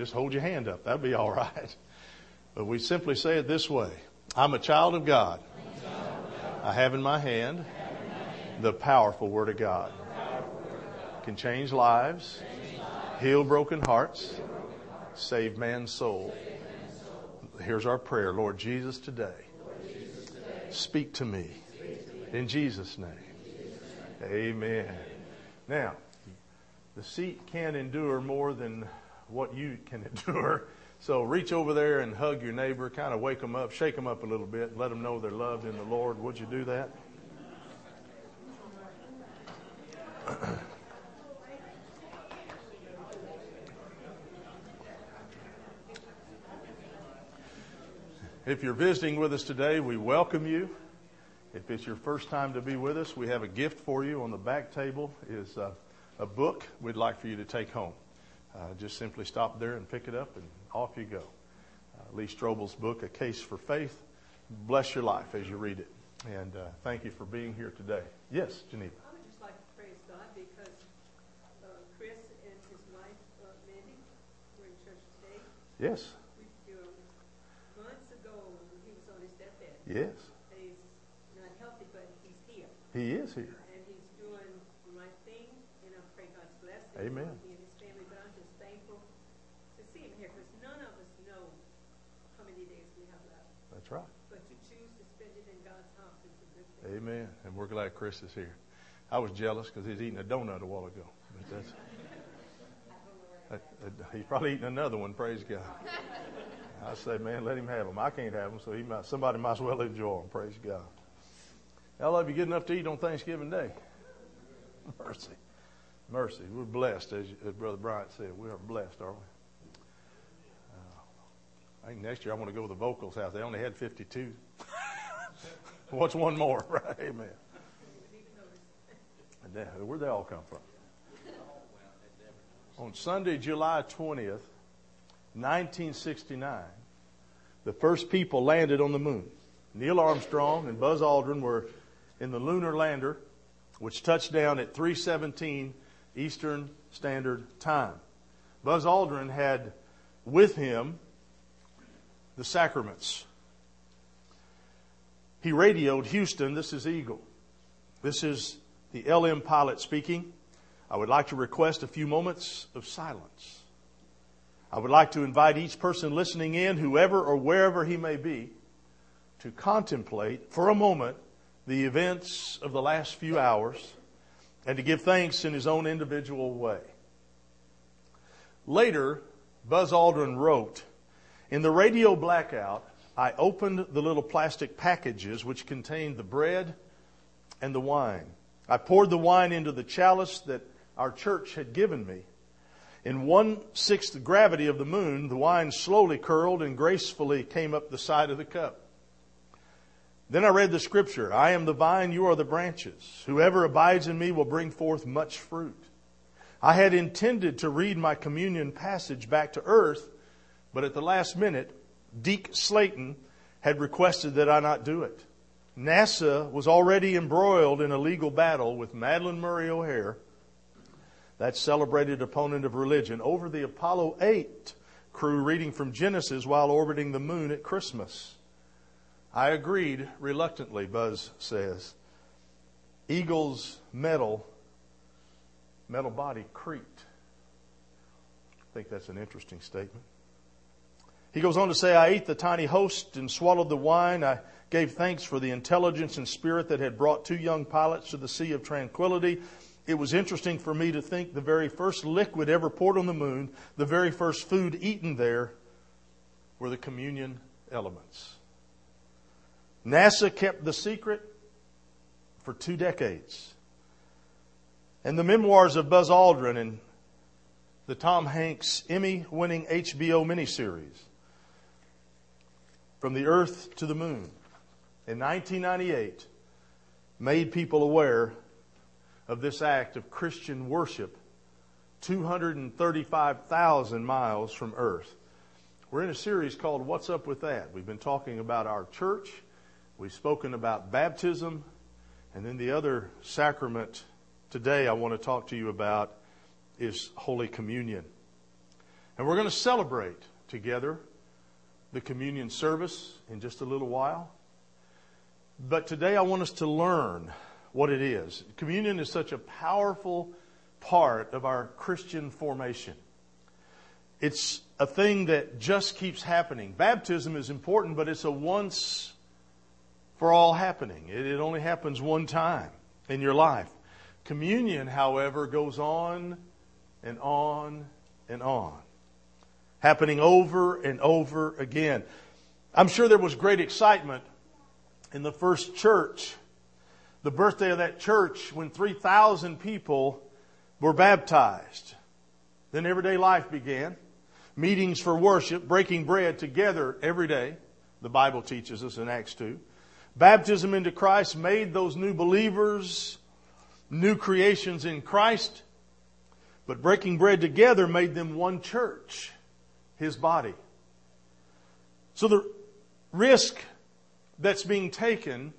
just hold your hand up. That'd be all right. But we simply say it this way I'm a child of God. I have in my hand the powerful Word of God. Can change lives, heal broken hearts, save man's soul. Here's our prayer Lord Jesus, today, speak to me. In Jesus' name. Amen. Now, the seat can't endure more than what you can endure. So reach over there and hug your neighbor, kind of wake them up, shake them up a little bit, let them know they're loved in the Lord. Would you do that? If you're visiting with us today, we welcome you. If it's your first time to be with us, we have a gift for you. On the back table is uh, a book we'd like for you to take home. Uh, just simply stop there and pick it up, and off you go. Uh, Lee Strobel's book, A Case for Faith. Bless your life as you read it. And uh, thank you for being here today. Yes, Geneva. I would just like to praise God because uh, Chris and his wife, uh, Mandy, were in church today. Yes. We, you months ago, when he was on his deathbed. Yes. He's not healthy, but he's here. He is here. And he's doing the right thing, and I pray God's blessing Amen. on he and his family. But I'm just thankful to see him here because none of us know how many days we have left. That's right. But to choose to spend it in God's house is a good thing. Amen. And we're glad Chris is here. I was jealous because he's eating a donut a while ago. But that's, that, that- he's probably eating another one. Praise God. I say, man, let him have them. I can't have them, so he might, somebody might as well enjoy them. Praise God. I love you good enough to eat on Thanksgiving Day. Mercy. Mercy. We're blessed, as, as Brother Bryant said. We are blessed, aren't we? I think next year I want to go to the vocals house. They only had 52. What's one more? Right? Amen. Then, where'd they all come from? On Sunday, July 20th, 1969, the first people landed on the moon. Neil Armstrong and Buzz Aldrin were in the lunar lander, which touched down at 317 Eastern Standard Time. Buzz Aldrin had with him the sacraments. He radioed Houston, this is Eagle. This is the LM pilot speaking. I would like to request a few moments of silence. I would like to invite each person listening in, whoever or wherever he may be, to contemplate for a moment the events of the last few hours and to give thanks in his own individual way. Later, Buzz Aldrin wrote, In the radio blackout, I opened the little plastic packages which contained the bread and the wine. I poured the wine into the chalice that our church had given me. In one sixth gravity of the moon, the wine slowly curled and gracefully came up the side of the cup. Then I read the scripture I am the vine, you are the branches. Whoever abides in me will bring forth much fruit. I had intended to read my communion passage back to earth, but at the last minute, Deke Slayton had requested that I not do it. NASA was already embroiled in a legal battle with Madalyn Murray O'Hair, that celebrated opponent of religion, over the Apollo 8 crew reading from Genesis while orbiting the moon at Christmas. I agreed reluctantly, Buzz says. Eagle's metal, metal body creaked. I think that's an interesting statement. He goes on to say, I ate the tiny host and swallowed the wine. I gave thanks for the intelligence and spirit that had brought two young pilots to the Sea of Tranquility. It was interesting for me to think the very first liquid ever poured on the moon, the very first food eaten there, were the communion elements. NASA kept the secret for two decades. And the memoirs of Buzz Aldrin and the Tom Hanks Emmy winning HBO miniseries, From the Earth to the Moon, in 1998, made people aware of this act of Christian worship 235,000 miles from Earth. We're in a series called What's Up with That? We've been talking about our church, we've spoken about baptism, and then the other sacrament today I want to talk to you about is Holy Communion. And we're going to celebrate together the communion service in just a little while. But today I want us to learn what it is. Communion is such a powerful part of our Christian formation. It's a thing that just keeps happening. Baptism is important, but it's a once for all happening. It, it only happens one time in your life. Communion, however, goes on and on and on, happening over and over again. I'm sure there was great excitement in the first church, the birthday of that church, when 3,000 people were baptized. Then everyday life began. Meetings for worship, breaking bread together every day, the Bible teaches us in Acts 2. Baptism into Christ made those new believers new creations in Christ, but breaking bread together made them one church, His body. So the risk that's being taken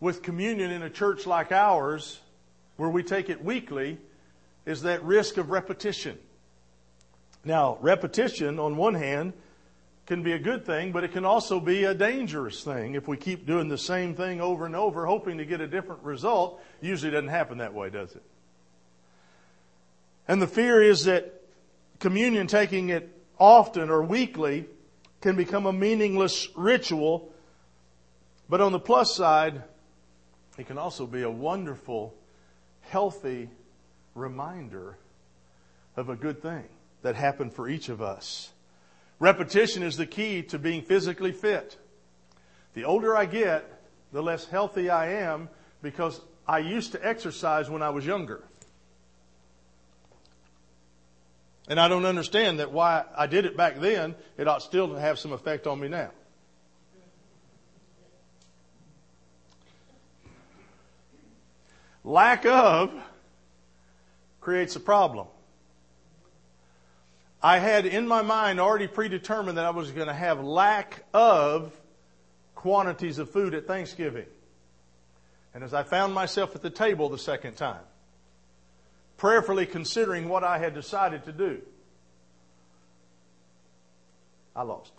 with communion in a church like ours, where we take it weekly, is that risk of repetition. Now, repetition, on one hand, can be a good thing, but it can also be a dangerous thing if we keep doing the same thing over and over, hoping to get a different result. Usually doesn't happen that way, does it? And the fear is that communion, taking it often or weekly, can become a meaningless ritual. But on the plus side, it can also be a wonderful, healthy reminder of a good thing that happened for each of us. Repetition is the key to being physically fit. The older I get, the less healthy I am because I used to exercise when I was younger. And I don't understand that why I did it back then, it ought still to have some effect on me now. Lack of creates a problem. I had in my mind already predetermined that I was going to have lack of quantities of food at Thanksgiving. And as I found myself at the table the second time, prayerfully considering what I had decided to do, I lost.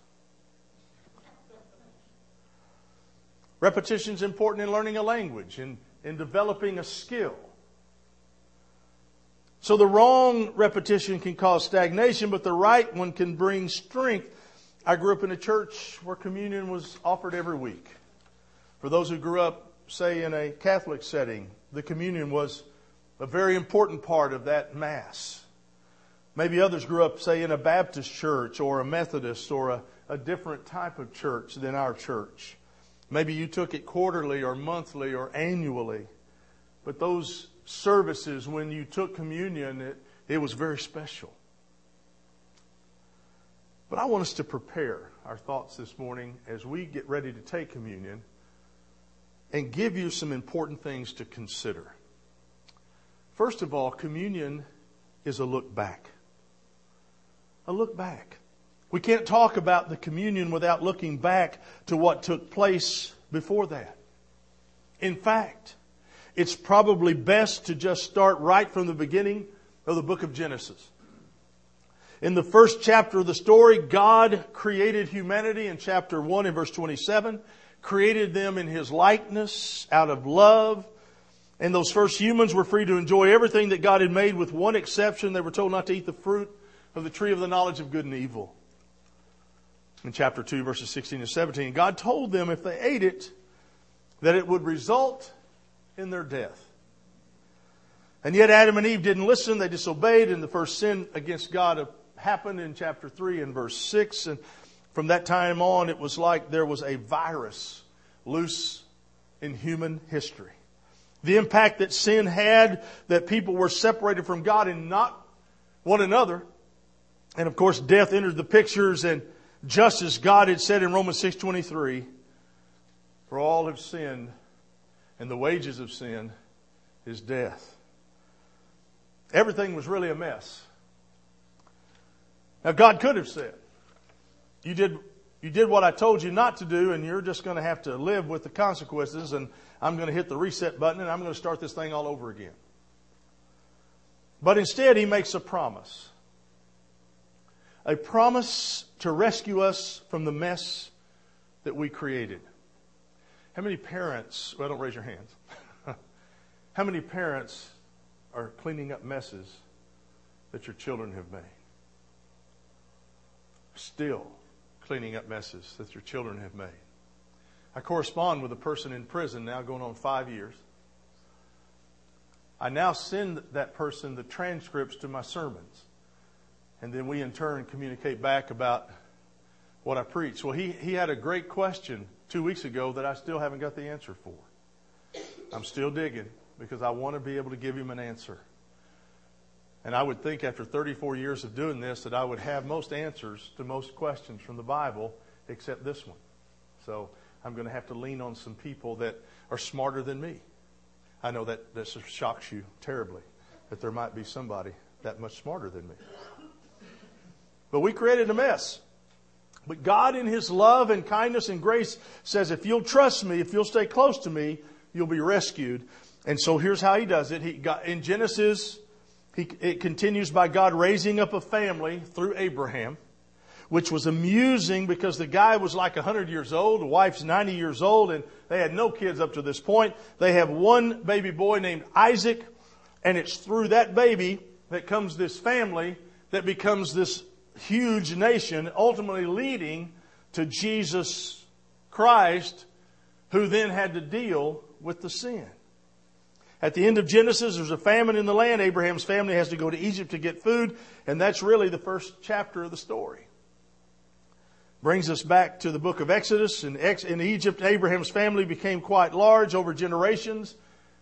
Repetition is important in learning a language, in, in developing a skill. So the wrong repetition can cause stagnation, but the right one can bring strength. I grew up in a church where communion was offered every week. For those who grew up, say, in a Catholic setting, the communion was a very important part of that Mass. Maybe others grew up, say, in a Baptist church or a Methodist or a, a different type of church than our church. Maybe you took it quarterly or monthly or annually. But those services when you took communion, it, it was very special. But I want us to prepare our thoughts this morning as we get ready to take communion and give you some important things to consider. First of all, communion is a look back. A look back. We can't talk about the communion without looking back to what took place before that. In fact, it's probably best to just start right from the beginning of the book of Genesis. In the first chapter of the story, God created humanity in chapter 1 and verse 27, created them in His likeness out of love. And those first humans were free to enjoy everything that God had made with one exception. They were told not to eat the fruit of the tree of the knowledge of good and evil. In chapter 2 verses 16 and 17, God told them if they ate it, that it would result in their death. And yet Adam and Eve didn't listen. They disobeyed and the first sin against God happened in chapter 3 and verse 6. And from that time on, it was like there was a virus loose in human history. The impact that sin had, that people were separated from God and not one another. And of course, death entered the pictures and just as God had said in Romans 6.23, for all have sinned and the wages of sin is death. Everything was really a mess. Now, God could have said, You did, you did what I told you not to do, and you're just going to have to live with the consequences, and I'm going to hit the reset button, and I'm going to start this thing all over again. But instead, He makes a promise. a promise to rescue us from the mess that we created. How many parents, well, don't raise your hands. How many parents are cleaning up messes that your children have made? Still cleaning up messes that your children have made. I correspond with a person in prison now going on five years. I now send that person the transcripts to my sermons. And then we in turn communicate back about what I preach. Well, he, he had a great question two weeks ago that I still haven't got the answer for. I'm still digging because I want to be able to give him an answer. And I would think after 34 years of doing this that I would have most answers to most questions from the Bible except this one. So I'm going to have to lean on some people that are smarter than me. I know that that shocks you terribly that there might be somebody that much smarter than me. But we created a mess. But God, in His love and kindness and grace, says, if you'll trust me, if you'll stay close to me, you'll be rescued. And so here's how He does it. He got, in Genesis, he, it continues by God raising up a family through Abraham, which was amusing because the guy was like 100 years old, the wife's 90 years old, and they had no kids up to this point. They have one baby boy named Isaac, and it's through that baby that comes this family that becomes this huge nation, ultimately leading to Jesus Christ, who then had to deal with the sin. At the end of Genesis, there's a famine in the land. Abraham's family has to go to Egypt to get food, and that's really the first chapter of the story. Brings us back to the book of Exodus. In, in Egypt, Abraham's family became quite large over generations,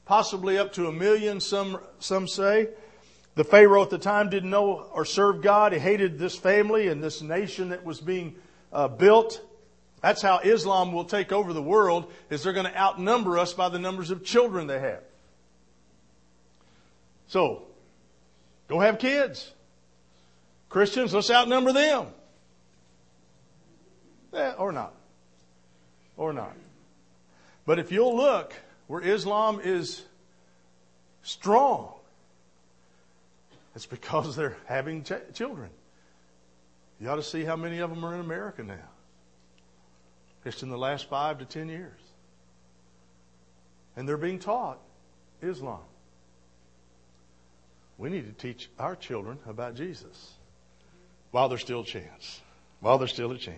possibly up to a million, some, some say. The Pharaoh at the time didn't know or serve God. He hated this family and this nation that was being uh, built. That's how Islam will take over the world, is they're going to outnumber us by the numbers of children they have. So, go have kids. Christians, let's outnumber them. Eh, or not. Or not. But if you'll look where Islam is strong, it's because they're having ch- children. You ought to see how many of them are in America now. Just in the last five to ten years. And they're being taught Islam. We need to teach our children about Jesus while there's still a chance. While there's still a chance.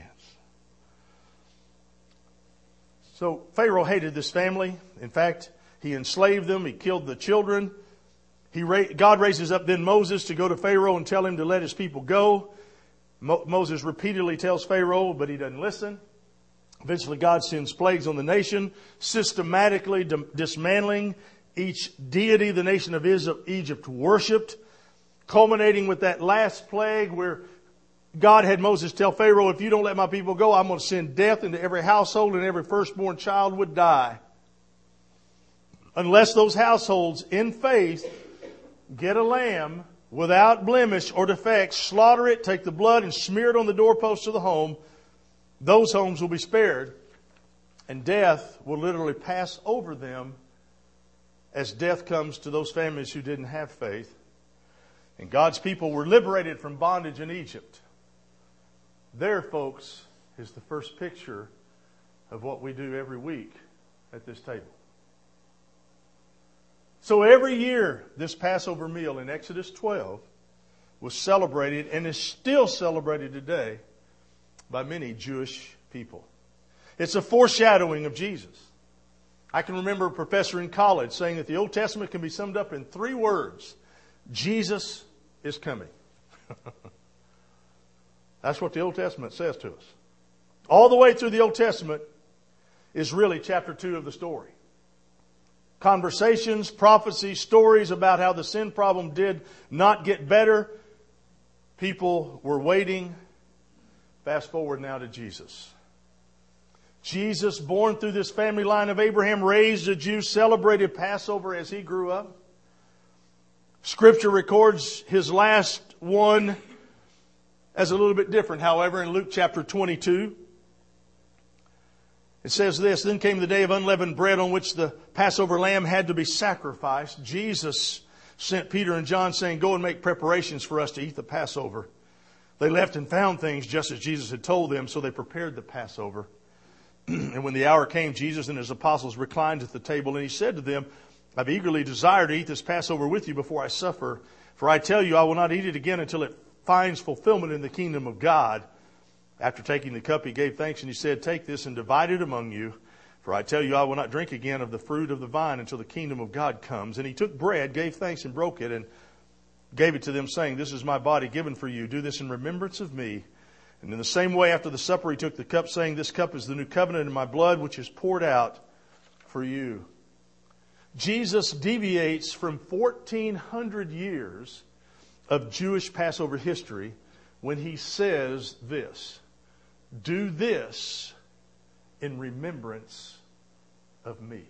So Pharaoh hated this family. In fact, he enslaved them. He killed the children. He, God raises up then Moses to go to Pharaoh and tell him to let his people go. Mo, Moses repeatedly tells Pharaoh, but he doesn't listen. Eventually, God sends plagues on the nation, systematically dismantling each deity the nation of Egypt worshiped, culminating with that last plague where God had Moses tell Pharaoh, if you don't let my people go, I'm going to send death into every household and every firstborn child would die. Unless those households in faith get a lamb without blemish or defect, slaughter it, take the blood and smear it on the doorposts of the home, those homes will be spared. And death will literally pass over them as death comes to those families who didn't have faith. And God's people were liberated from bondage in Egypt. There, folks, is the first picture of what we do every week at this table. So every year, this Passover meal in Exodus 12 was celebrated and is still celebrated today by many Jewish people. It's a foreshadowing of Jesus. I can remember a professor in college saying that the Old Testament can be summed up in three words Jesus is coming. That's what the Old Testament says to us. All the way through the Old Testament is really chapter 2 of the story conversations, prophecies, stories about how the sin problem did not get better. People were waiting. Fast forward now to Jesus. Jesus, born through this family line of Abraham, raised a Jew, celebrated Passover as he grew up. Scripture records his last one as a little bit different, however, in Luke chapter 22. It says this, then came the day of unleavened bread on which the Passover lamb had to be sacrificed. Jesus sent Peter and John saying, go and make preparations for us to eat the Passover. They left and found things just as Jesus had told them, so they prepared the Passover. and when the hour came, Jesus and his apostles reclined at the table, and he said to them, I've eagerly desired to eat this Passover with you before I suffer. For I tell you, I will not eat it again until it finds fulfillment in the kingdom of God. After taking the cup, he gave thanks and he said, Take this and divide it among you. For I tell you, I will not drink again of the fruit of the vine until the kingdom of God comes. And he took bread, gave thanks, and broke it, and gave it to them, saying, This is my body given for you. Do this in remembrance of me. And in the same way, after the supper, he took the cup, saying, This cup is the new covenant in my blood, which is poured out for you. Jesus deviates from 1400 years of Jewish Passover history when he says this Do this in remembrance of me.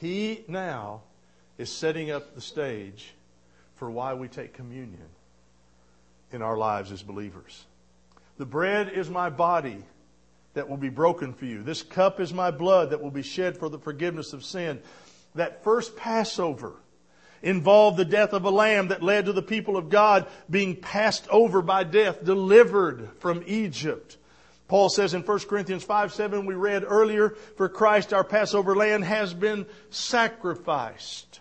He now is setting up the stage for why we take communion in our lives as believers. The bread is my body that will be broken for you. This cup is my blood that will be shed for the forgiveness of sin. That first Passover involved the death of a lamb that led to the people of God being passed over by death, delivered from Egypt. Paul says in 1 Corinthians 5 7, we read earlier, for Christ our Passover lamb has been sacrificed.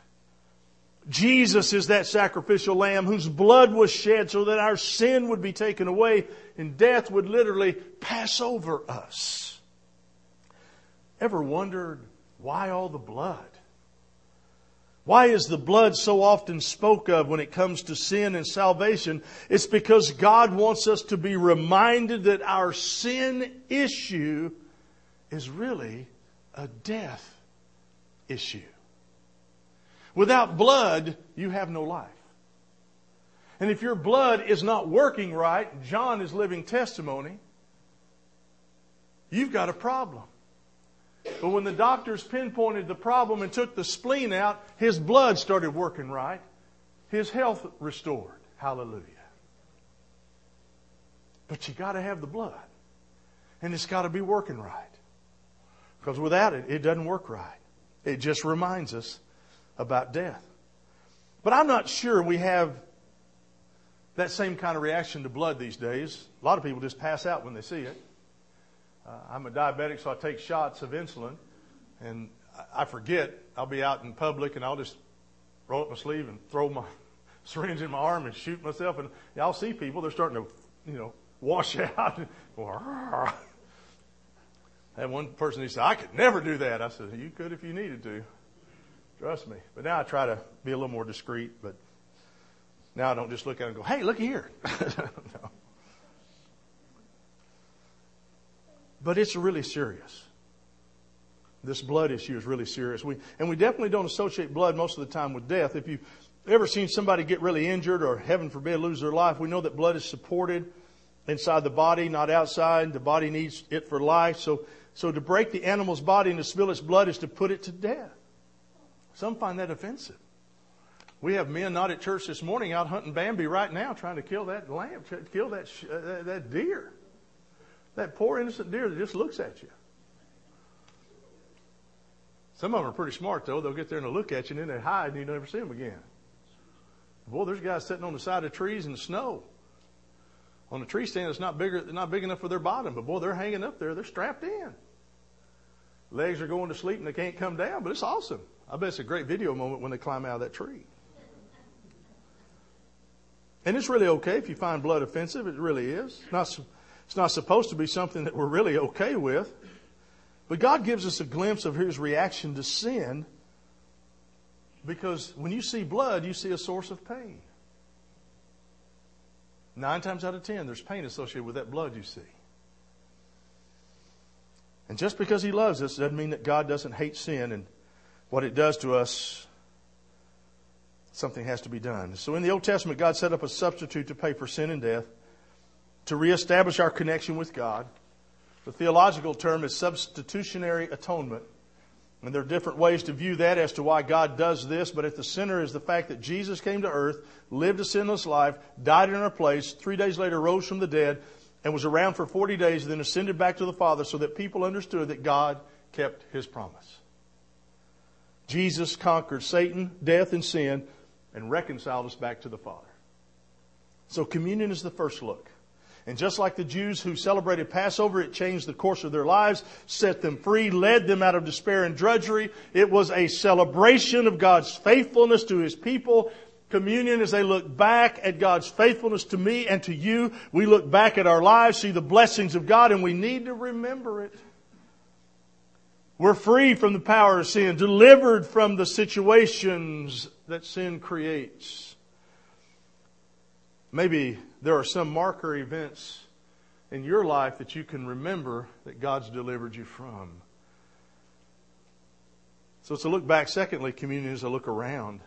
Jesus is that sacrificial lamb whose blood was shed so that our sin would be taken away and death would literally pass over us. Ever wondered why all the blood? Why is the blood so often spoke of when it comes to sin and salvation? It's because God wants us to be reminded that our sin issue is really a death issue. Without blood, you have no life. And if your blood is not working right, John is living testimony, you've got a problem. But when the doctors pinpointed the problem and took the spleen out, his blood started working right. His health restored. Hallelujah. But you got to have the blood. And it's got to be working right. Because without it, it doesn't work right. It just reminds us about death. But I'm not sure we have that same kind of reaction to blood these days. A lot of people just pass out when they see it. Uh, I'm a diabetic, so I take shots of insulin, and I forget. I'll be out in public, and I'll just roll up my sleeve and throw my syringe in my arm and shoot myself. And I'll see people; they're starting to, you know, wash out. I had one person, he said, "I could never do that." I said, "You could if you needed to." Trust me. But now I try to be a little more discreet. But now I don't just look at it and go, "Hey, look here." no. But it's really serious. This blood issue is really serious. We, and we definitely don't associate blood most of the time with death. If you've ever seen somebody get really injured or, heaven forbid, lose their life, we know that blood is supported inside the body, not outside. The body needs it for life. So, so to break the animal's body and to spill its blood is to put it to death. Some find that offensive. We have men not at church this morning out hunting Bambi right now trying to kill that lamb, kill that, uh, that deer. That poor innocent deer that just looks at you. Some of them are pretty smart though. They'll get there and they'll look at you and then they hide and you never see them again. Boy, there's guys sitting on the side of trees in the snow. On a tree stand that's not bigger, not big enough for their bottom, but boy, they're hanging up there. They're strapped in. Legs are going to sleep and they can't come down, but it's awesome. I bet it's a great video moment when they climb out of that tree. And it's really okay if you find blood offensive. It really is. Not it's not supposed to be something that we're really okay with. But God gives us a glimpse of his reaction to sin because when you see blood, you see a source of pain. Nine times out of ten, there's pain associated with that blood you see. And just because he loves us doesn't mean that God doesn't hate sin and what it does to us. Something has to be done. So in the Old Testament, God set up a substitute to pay for sin and death to reestablish our connection with God. The theological term is substitutionary atonement. And there are different ways to view that as to why God does this, but at the center is the fact that Jesus came to earth, lived a sinless life, died in our place, three days later rose from the dead, and was around for 40 days, then ascended back to the Father so that people understood that God kept his promise. Jesus conquered Satan, death, and sin, and reconciled us back to the Father. So communion is the first look. And just like the Jews who celebrated Passover, it changed the course of their lives, set them free, led them out of despair and drudgery. It was a celebration of God's faithfulness to His people. Communion, as they look back at God's faithfulness to me and to you, we look back at our lives, see the blessings of God, and we need to remember it. We're free from the power of sin, delivered from the situations that sin creates. Maybe there are some marker events in your life that you can remember that God's delivered you from. So it's a look back. Secondly, communion is a look around.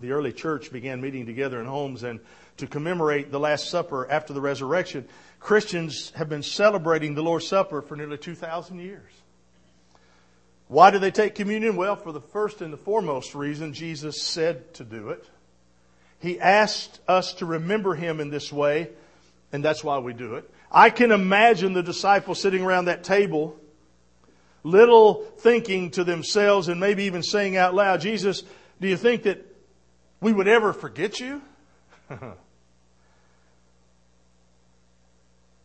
The early church began meeting together in homes and to commemorate the Last Supper after the resurrection. Christians have been celebrating the Lord's Supper for nearly 2,000 years. Why do they take communion? Well, for the first and the foremost reason, Jesus said to do it. He asked us to remember Him in this way, and that's why we do it. I can imagine the disciples sitting around that table, little thinking to themselves and maybe even saying out loud, Jesus, do you think that we would ever forget you?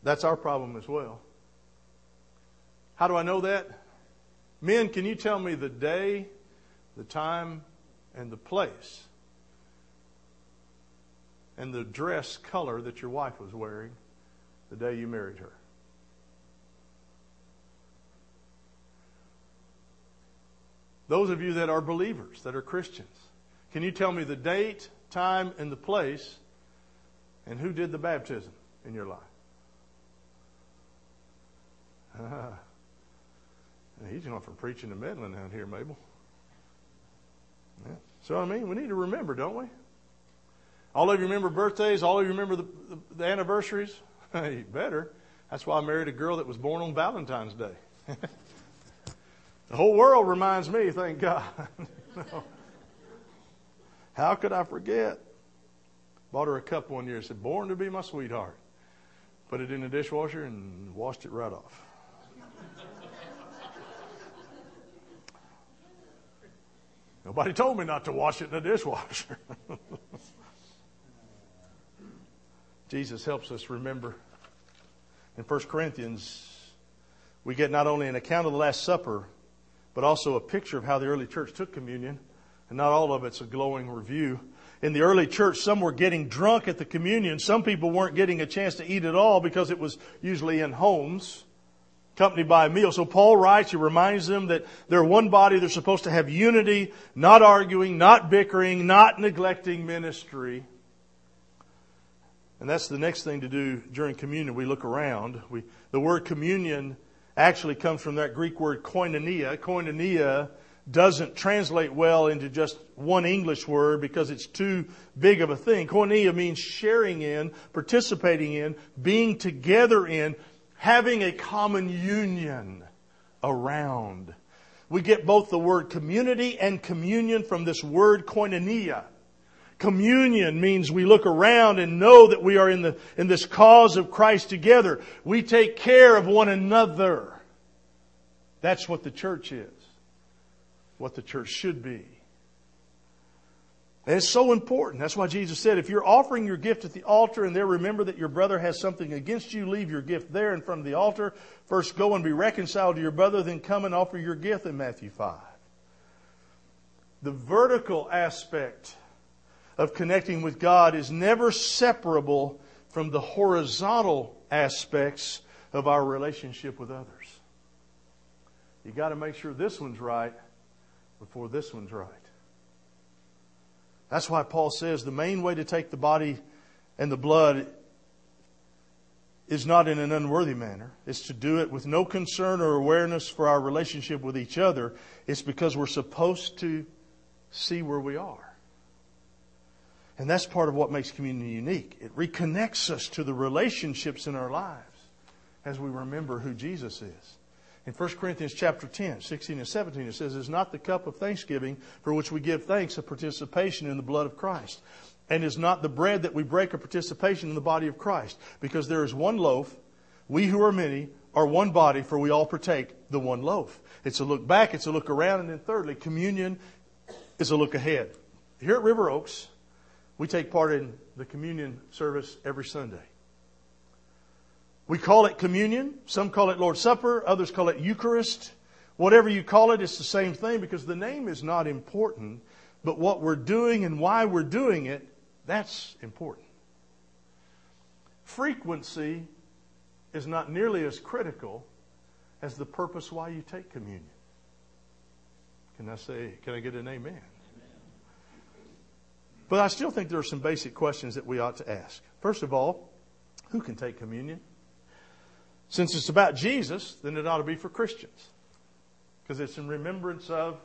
That's our problem as well. How do I know that? Men, can you tell me the day, the time, and the place and the dress color that your wife was wearing the day you married her. Those of you that are believers, that are Christians, can you tell me the date, time, and the place, and who did the baptism in your life? He's going from preaching to meddling down here, Mabel. Yeah. So, I mean, we need to remember, don't we? All of you remember birthdays? All of you remember the, the, the anniversaries? better. That's why I married a girl that was born on Valentine's Day. the whole world reminds me, thank God. no. How could I forget? Bought her a cup one year. Said, born to be my sweetheart. Put it in the dishwasher and washed it right off. Nobody told me not to wash it in the dishwasher. Jesus helps us remember. In 1 Corinthians, we get not only an account of the Last Supper, but also a picture of how the early church took communion. And not all of it's a glowing review. In the early church, some were getting drunk at the communion. Some people weren't getting a chance to eat at all because it was usually in homes, accompanied by a meal. So Paul writes, he reminds them that they're one body. They're supposed to have unity, not arguing, not bickering, not neglecting ministry. And that's the next thing to do during communion. We look around. We, the word communion actually comes from that Greek word koinonia. Koinonia doesn't translate well into just one English word because it's too big of a thing. Koinonia means sharing in, participating in, being together in, having a common union around. We get both the word community and communion from this word koinonia. Communion means we look around and know that we are in, the, in this cause of Christ together. We take care of one another. That's what the church is. What the church should be. And it's so important. That's why Jesus said, if you're offering your gift at the altar and there remember that your brother has something against you, leave your gift there in front of the altar. First go and be reconciled to your brother, then come and offer your gift in Matthew 5. The vertical aspect of connecting with God is never separable from the horizontal aspects of our relationship with others. You got to make sure this one's right before this one's right. That's why Paul says the main way to take the body and the blood is not in an unworthy manner. It's to do it with no concern or awareness for our relationship with each other. It's because we're supposed to see where we are. And that's part of what makes community unique. It reconnects us to the relationships in our lives as we remember who Jesus is. In 1 Corinthians chapter 10, 16 and 17, it says, Is not the cup of thanksgiving for which we give thanks a participation in the blood of Christ? And is not the bread that we break a participation in the body of Christ? Because there is one loaf, we who are many are one body, for we all partake the one loaf. It's a look back, it's a look around, and then thirdly, communion is a look ahead. Here at River Oaks, We take part in the communion service every Sunday. We call it communion. Some call it Lord's Supper. Others call it Eucharist. Whatever you call it, it's the same thing because the name is not important, but what we're doing and why we're doing it, that's important. Frequency is not nearly as critical as the purpose why you take communion. Can I say, can I get an amen? But I still think there are some basic questions that we ought to ask. First of all, who can take communion? Since it's about Jesus, then it ought to be for Christians. Because it's in remembrance of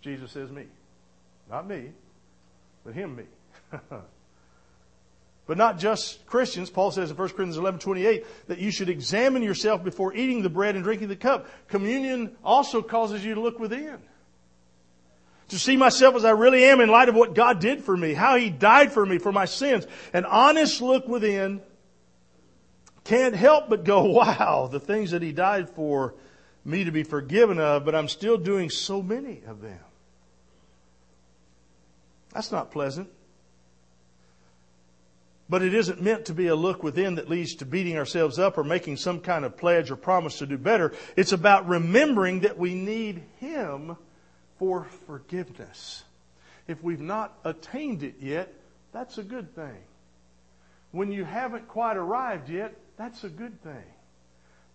Jesus is me. Not me, but him me. but not just Christians. Paul says in 1 Corinthians 11 28 that you should examine yourself before eating the bread and drinking the cup. Communion also causes you to look within. To see myself as I really am in light of what God did for me, how He died for me, for my sins. An honest look within can't help but go, wow, the things that He died for me to be forgiven of, but I'm still doing so many of them. That's not pleasant. But it isn't meant to be a look within that leads to beating ourselves up or making some kind of pledge or promise to do better. It's about remembering that we need Him for forgiveness. If we've not attained it yet, that's a good thing. When you haven't quite arrived yet, that's a good thing.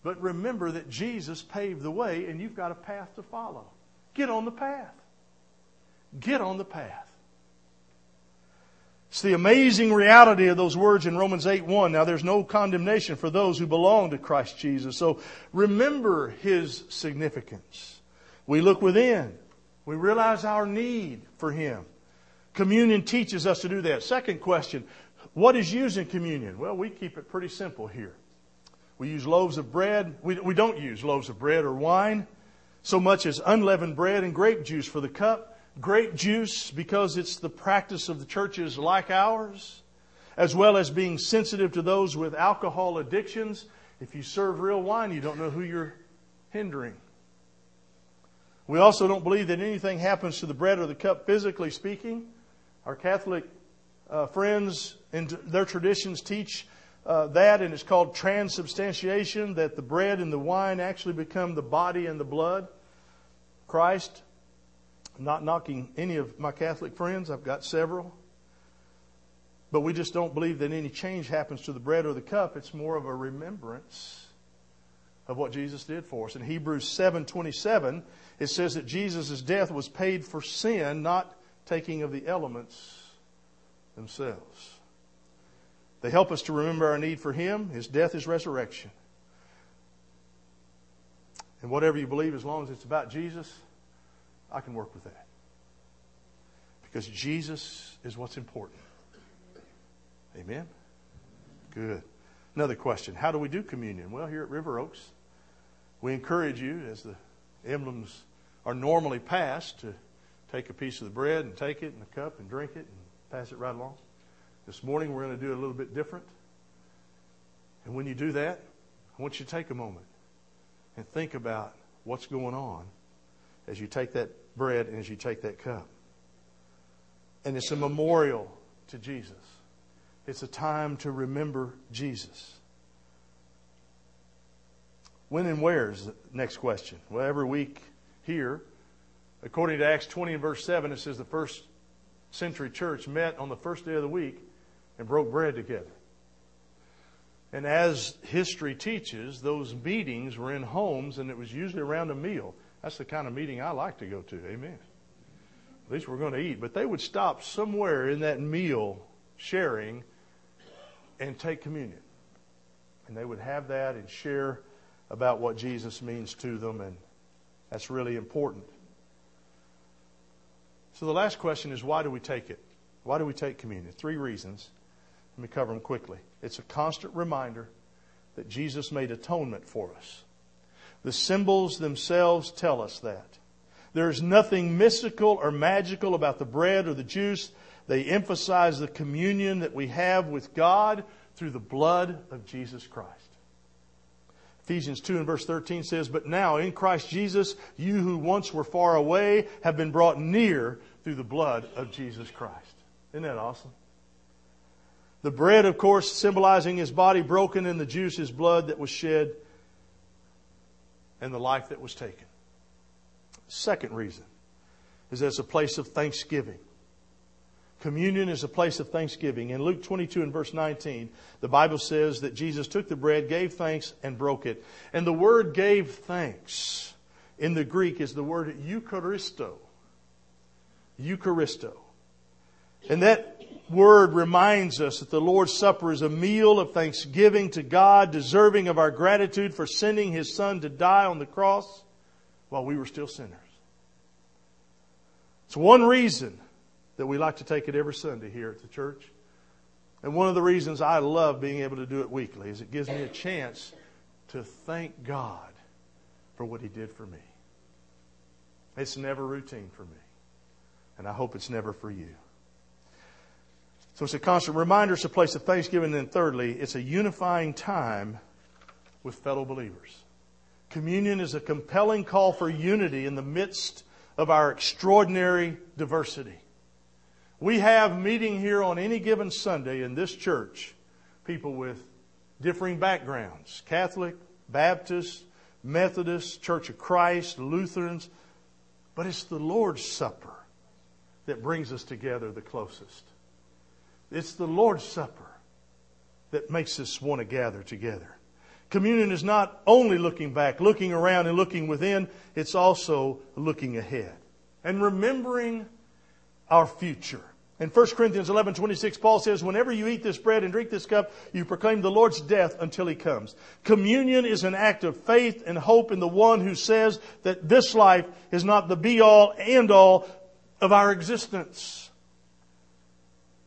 But remember that Jesus paved the way and you've got a path to follow. Get on the path. Get on the path. It's the amazing reality of those words in Romans 8 1. Now, there's no condemnation for those who belong to Christ Jesus. So remember his significance. We look within, we realize our need for him. Communion teaches us to do that. Second question what is used in communion? Well, we keep it pretty simple here. We use loaves of bread. We, we don't use loaves of bread or wine so much as unleavened bread and grape juice for the cup. Grape juice because it's the practice of the churches like ours, as well as being sensitive to those with alcohol addictions. If you serve real wine, you don't know who you're hindering. We also don't believe that anything happens to the bread or the cup physically speaking. Our Catholic uh, friends and their traditions teach uh, that, and it's called transubstantiation, that the bread and the wine actually become the body and the blood. Christ, not knocking any of my Catholic friends, I've got several. But we just don't believe that any change happens to the bread or the cup. It's more of a remembrance of what Jesus did for us. In Hebrews 7:27, it says that Jesus' death was paid for sin, not taking of the elements themselves. They help us to remember our need for Him, His death, His resurrection. And whatever you believe, as long as it's about Jesus, I can work with that. Because Jesus is what's important. Amen? Good. Another question How do we do communion? Well, here at River Oaks, we encourage you, as the emblems are normally passed, to take a piece of the bread and take it in a cup and drink it and pass it right along. This morning we're going to do it a little bit different. And when you do that, I want you to take a moment and think about what's going on as you take that bread and as you take that cup. And it's a memorial to Jesus. It's a time to remember Jesus. When and where is the next question? Well, every week here, according to Acts 20 and verse 7, it says the first century church met on the first day of the week and broke bread together. And as history teaches, those meetings were in homes and it was usually around a meal. That's the kind of meeting I like to go to. Amen. At least we're going to eat. But they would stop somewhere in that meal sharing and take communion. And they would have that and share about what Jesus means to them. And that's really important. So the last question is why do we take it? Why do we take communion? Three reasons. Let me cover them quickly. It's a constant reminder that Jesus made atonement for us. The symbols themselves tell us that. There is nothing mystical or magical about the bread or the juice. They emphasize the communion that we have with God through the blood of Jesus Christ. Ephesians 2 and verse 13 says, But now in Christ Jesus, you who once were far away have been brought near through the blood of Jesus Christ. Isn't that awesome? The bread, of course, symbolizing his body broken and the juice, his blood that was shed and the life that was taken. Second reason is as a place of thanksgiving. Communion is a place of thanksgiving. In Luke 22 and verse 19, the Bible says that Jesus took the bread, gave thanks, and broke it. And the word gave thanks in the Greek is the word Eucharisto. Eucharisto. And that word reminds us that the Lord's Supper is a meal of thanksgiving to God, deserving of our gratitude for sending His Son to die on the cross while we were still sinners. It's one reason that we like to take it every Sunday here at the church. And one of the reasons I love being able to do it weekly is it gives me a chance to thank God for what He did for me. It's never routine for me. And I hope it's never for you. So it's a constant reminder, it's a place of thanksgiving. And then thirdly, it's a unifying time with fellow believers. Communion is a compelling call for unity in the midst of our extraordinary diversity. We have meeting here on any given Sunday in this church people with differing backgrounds Catholic, Baptist, Methodist, Church of Christ, Lutherans. But it's the Lord's Supper that brings us together the closest. It's the Lord's Supper that makes us want to gather together. Communion is not only looking back, looking around, and looking within, it's also looking ahead and remembering our future. In 1 Corinthians 11, 26, Paul says, Whenever you eat this bread and drink this cup, you proclaim the Lord's death until he comes. Communion is an act of faith and hope in the one who says that this life is not the be all and all of our existence.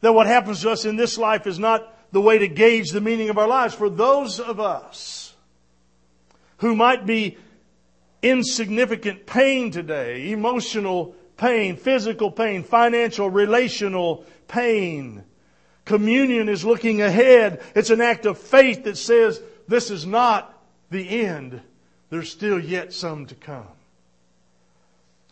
That what happens to us in this life is not the way to gauge the meaning of our lives. For those of us who might be insignificant pain today, emotional pain, physical pain, financial, relational pain. Communion is looking ahead. It's an act of faith that says this is not the end. There's still yet some to come.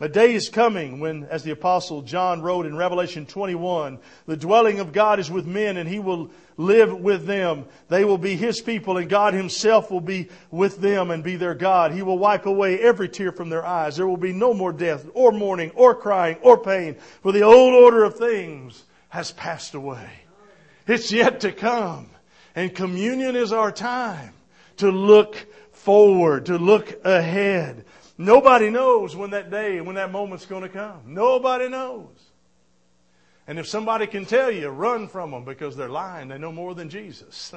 A day is coming when, as the apostle John wrote in Revelation 21, the dwelling of God is with men and he will live with them. They will be his people and God himself will be with them and be their God. He will wipe away every tear from their eyes. There will be no more death or mourning or crying or pain for the old order of things has passed away. It's yet to come. And communion is our time to look forward, to look ahead. Nobody knows when that day, when that moment's going to come. Nobody knows. And if somebody can tell you, run from them because they're lying. They know more than Jesus.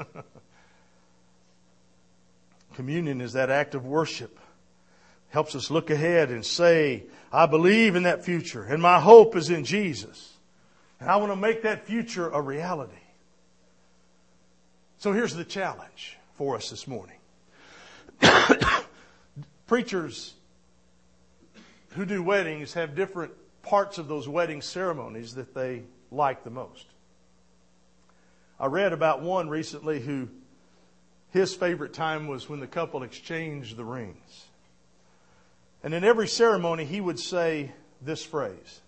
Communion is that act of worship. Helps us look ahead and say, I believe in that future and my hope is in Jesus. And I want to make that future a reality. So here's the challenge for us this morning. Preachers who do weddings have different parts of those wedding ceremonies that they like the most. I read about one recently who his favorite time was when the couple exchanged the rings. And in every ceremony, he would say this phrase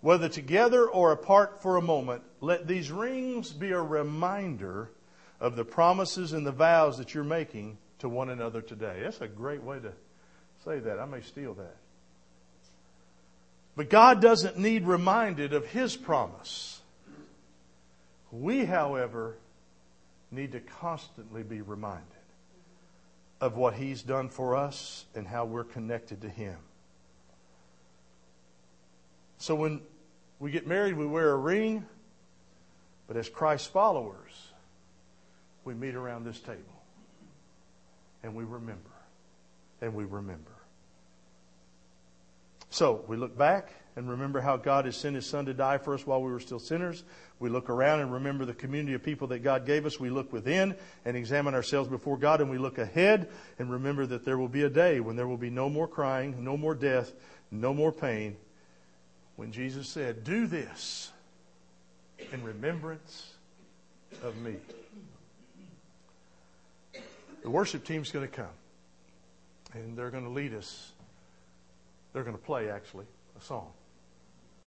Whether together or apart for a moment, let these rings be a reminder of the promises and the vows that you're making to one another today. That's a great way to say that. I may steal that. But God doesn't need reminded of His promise. We, however, need to constantly be reminded of what He's done for us and how we're connected to Him. So when we get married, we wear a ring, but as Christ's followers, we meet around this table and we remember and we remember. So we look back and remember how God has sent His Son to die for us while we were still sinners. We look around and remember the community of people that God gave us. We look within and examine ourselves before God, and we look ahead and remember that there will be a day when there will be no more crying, no more death, no more pain. When Jesus said, Do this in remembrance of me. The worship team's going to come, and they're going to lead us they're going to play, actually, a song.